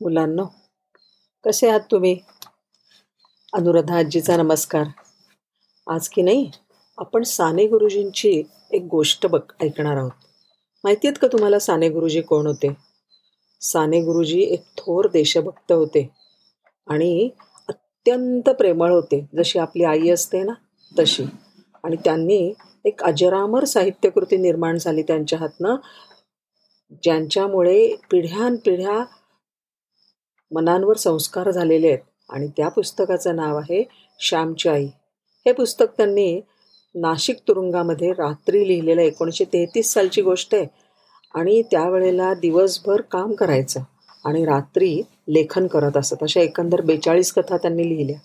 मुलांनो कसे आहात तुम्ही? अनुराधा आजीचा नमस्कार. आज की नाही आपण साने गुरुजींची एक गोष्ट बघ ऐकणार आहोत. माहिती आहेत का तुम्हाला साने गुरुजी कोण होते? साने गुरुजी एक थोर देशभक्त होते आणि अत्यंत प्रेमळ होते. जशी आपली आई असते ना तशी. आणि त्यांनी एक अजरामर साहित्यकृती निर्माण झाली त्यांच्या हातनं ज्यांच्यामुळे पिढ्यानपिढ्या मनांवर संस्कार झालेले आहेत. आणि त्या पुस्तकाचं नाव आहे श्यामची आई. हे पुस्तक त्यांनी नाशिक तुरुंगामध्ये रात्री लिहिलेलं एकोणीसशे तेहतीस सालची गोष्ट आहे. आणि त्यावेळेला दिवसभर काम करायचं आणि रात्री लेखन करत असत. अशा एकंदर बेचाळीस कथा त्यांनी लिहिल्या.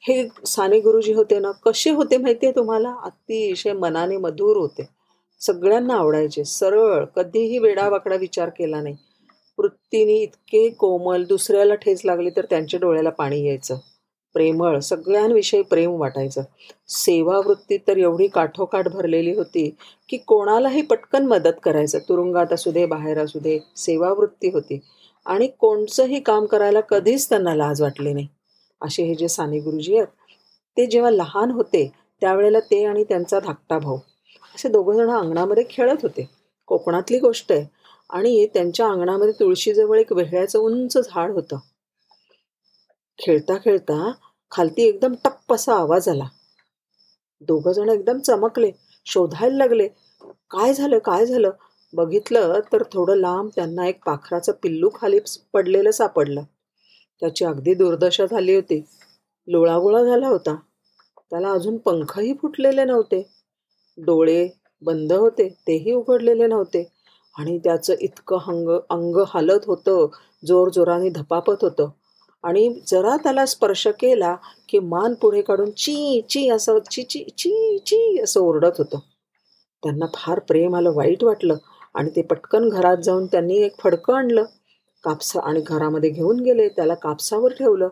हे साने गुरुजी होते ना कसे होते माहिती आहे तुम्हाला? अतिशय मनाने मधुर होते. सगळ्यांना आवडायचे. सरळ कधीही वेडावाकडा विचार केला नाही. तिने इतके कोमल दुसऱ्याला ठेच लागली तर त्यांच्या डोळ्याला पाणी यायचं. प्रेमळ सगळ्यांविषयी प्रेम वाटायचं. सेवावृत्ती तर एवढी काठोकाठ भरलेली होती की कोणालाही पटकन मदत करायचं. तुरुंगात असू दे बाहेर असू दे सेवावृत्ती होती. आणि कोणचंही काम करायला कधीच त्यांना लाज वाटली नाही. असे हे जे साने गुरुजी आहेत ते जेव्हा लहान होते त्यावेळेला ते आणि त्यांचा धाकटा भाऊ असे दोघंजण अंगणामध्ये खेळत होते. कोकणातली गोष्ट आहे आणि त्यांच्या अंगणामध्ये तुळशीजवळ एक वेहळ्याचं उंच झाड होतं. खेळता खेळता खालती एकदम टप्प असा आवाज आला. दोघ जण एकदम चमकले शोधायला लागले काय झालं काय झालं? बघितलं तर थोडं लांब त्यांना एक पाखराचं पिल्लू खाली पडलेलं सापडलं. त्याची अगदी दुर्दशा झाली होती. लोळागोळा झाला होता. त्याला अजून पंखही फुटलेले नव्हते. डोळे बंद होते तेही उघडलेले नव्हते. आणि त्याचं इतकं हंग अंग हलत होतं जोर जोराने धपापत होतं. आणि जरा त्याला स्पर्श केला की मान पुढे काढून ची ची असं ची ची ची ची असं ओरडत होतं. त्यांना फार प्रेम आलं वाईट वाटलं आणि ते पटकन घरात जाऊन त्यांनी एक फडकं आणलं. कापसा आणि घरामध्ये घेऊन गेले त्याला कापसावर ठेवलं.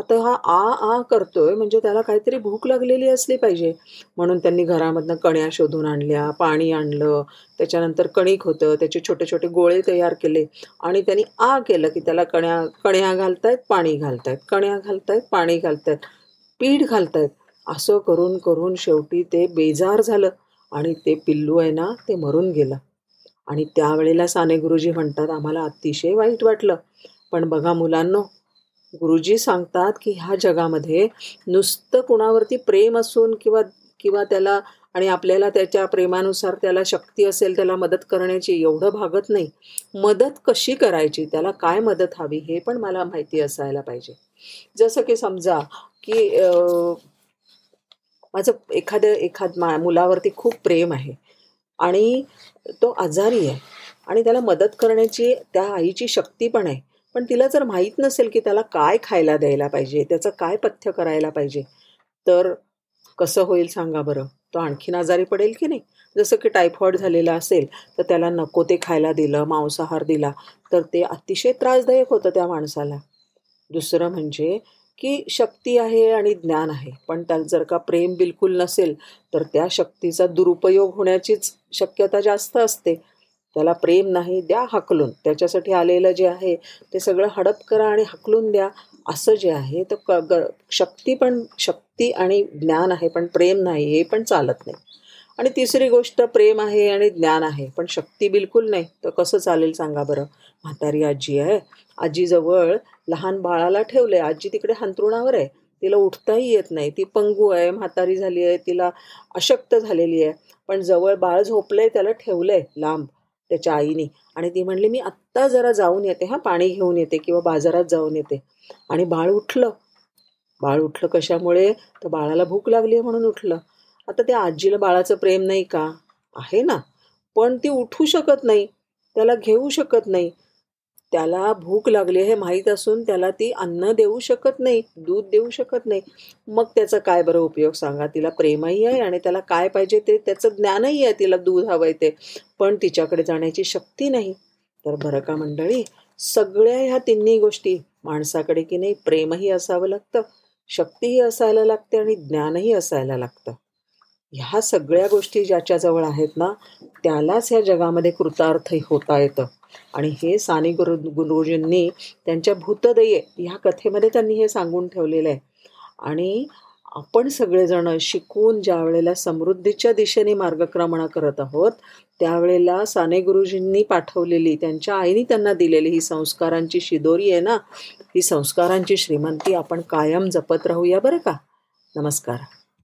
आता हा आ आ करतोय म्हणजे त्याला काहीतरी भूक लागलेली असली पाहिजे. म्हणून त्यांनी घरामधनं कण्या शोधून आणल्या पाणी आणलं त्याच्यानंतर कणिक होतं त्याचे छोटे छोटे गोळे तयार केले आणि त्यांनी आ केलं की त्याला कण्या कण्या घालतायत पाणी घालतायत कण्या घालतायत पाणी घालतायत पीठ घालतायत. असं करून करून शेवटी ते बेजार झालं आणि ते पिल्लू आहे ना ते मरून गेलं. आणि त्यावेळेला साने गुरुजी म्हणतात आम्हाला अतिशय वाईट वाटलं. पण बघा मुलांनो गुरुजी सांगतात की ह्या जगामध्ये नुसतं कुणावरती प्रेम असून किंवा किंवा त्याला आणि आपल्याला त्याच्या प्रेमानुसार त्याला शक्ती असेल त्याला मदत करण्याची एवढं भागत नाही. मदत कशी करायची? त्याला काय मदत हवी? हे पण मला माहिती असायला पाहिजे. जसं की समजा की माझं एखाद्या एखाद मा मुलावरती खूप प्रेम आहे आणि तो आजारी आहे आणि त्याला मदत करण्याची त्या आईची शक्ती पण आहे. पण तिला जर माहीत नसेल की त्याला काय खायला द्यायला पाहिजे त्याचं काय पथ्य करायला पाहिजे तर कसं होईल सांगा बरं? तो आणखीन आजारी पडेल की नाही? जसं की टायफॉईड झालेला असेल तर त्याला नको ते खायला दिलं मांसाहार दिला तर ते अतिशय त्रासदायक होतं त्या माणसाला. दुसरं म्हणजे की शक्ती आहे आणि ज्ञान आहे पण त्यात जर का प्रेम बिलकुल नसेल तर त्या शक्तीचा दुरुपयोग होण्याचीच शक्यता जास्त असते. त्याला प्रेम नाही द्या हकलून. त्याच्यासाठी आलेलं जे आहे ते सगळं हडप करा आणि हकलून द्या. असं जे आहे तर क ग शक्ती पण शक्ती आणि ज्ञान आहे पण प्रेम नाही हे पण चालत नाही. आणि तिसरी गोष्ट प्रेम आहे आणि ज्ञान आहे पण शक्ती बिलकुल नाही. तर कसं चालेल सांगा बरं? म्हातारी आजी आहे. आजीजवळ लहान बाळाला ठेवलं आहे आजी तिकडे हंतरुणावर आहे. तिला उठताही येत नाही. ती पंगू आहे म्हातारी झाली आहे तिला अशक्त झालेली आहे. पण जवळ बाळ झोपलं आहे त्याला ठेवलं आहे लांब. त्याच्या आईने. आणि ती म्हणली मी आत्ता जरा जाऊन येते हा पाणी घेऊन येते किंवा बाजारात जाऊन येते. आणि बाळ उठलं. बाळ उठलं कशामुळे? तर बाळाला भूक लागली आहे म्हणून उठलं. आता त्या आजीला बाळाचं प्रेम नाही का? आहे ना. पण ती उठू शकत नाही. त्याला घेऊ शकत नाही. त्याला भूक लागली हे माहीत असून त्याला ती अन्न देऊ शकत नाही दूध देऊ शकत नाही. मग त्याचा काय बरं उपयोग सांगा? तिला प्रेमही आहे आणि त्याला काय पाहिजे ते त्याचं ज्ञानही आहे तिला दूध हवं आहे ते. पण तिच्याकडे जाण्याची शक्ती नाही. तर बरं का मंडळी? सगळ्या ह्या तिन्ही गोष्टी माणसाकडे की नाही प्रेमही असावं लागतं शक्तीही असायला लागते आणि ज्ञानही असायला लागतं. ह्या सगळ्या गोष्टी ज्याच्याजवळ आहेत ना त्यालाच ह्या जगामध्ये कृतार्थही होता येतं. आणि हे साने गुरु गुरुजींनी त्यांच्या भूतदये ह्या कथेमध्ये त्यांनी हे सांगून ठेवलेलं आहे आणि आपण सगळेजण शिकून ज्या वेळेला समृद्धीच्या दिशेने मार्गक्रमण करत आहोत त्यावेळेला साने गुरुजींनी पाठवलेली त्यांच्या आईने त्यांना दिलेली ही संस्कारांची शिदोरी आहे ना ही संस्कारांची श्रीमंती आपण कायम जपत राहूया बरं का? नमस्कार.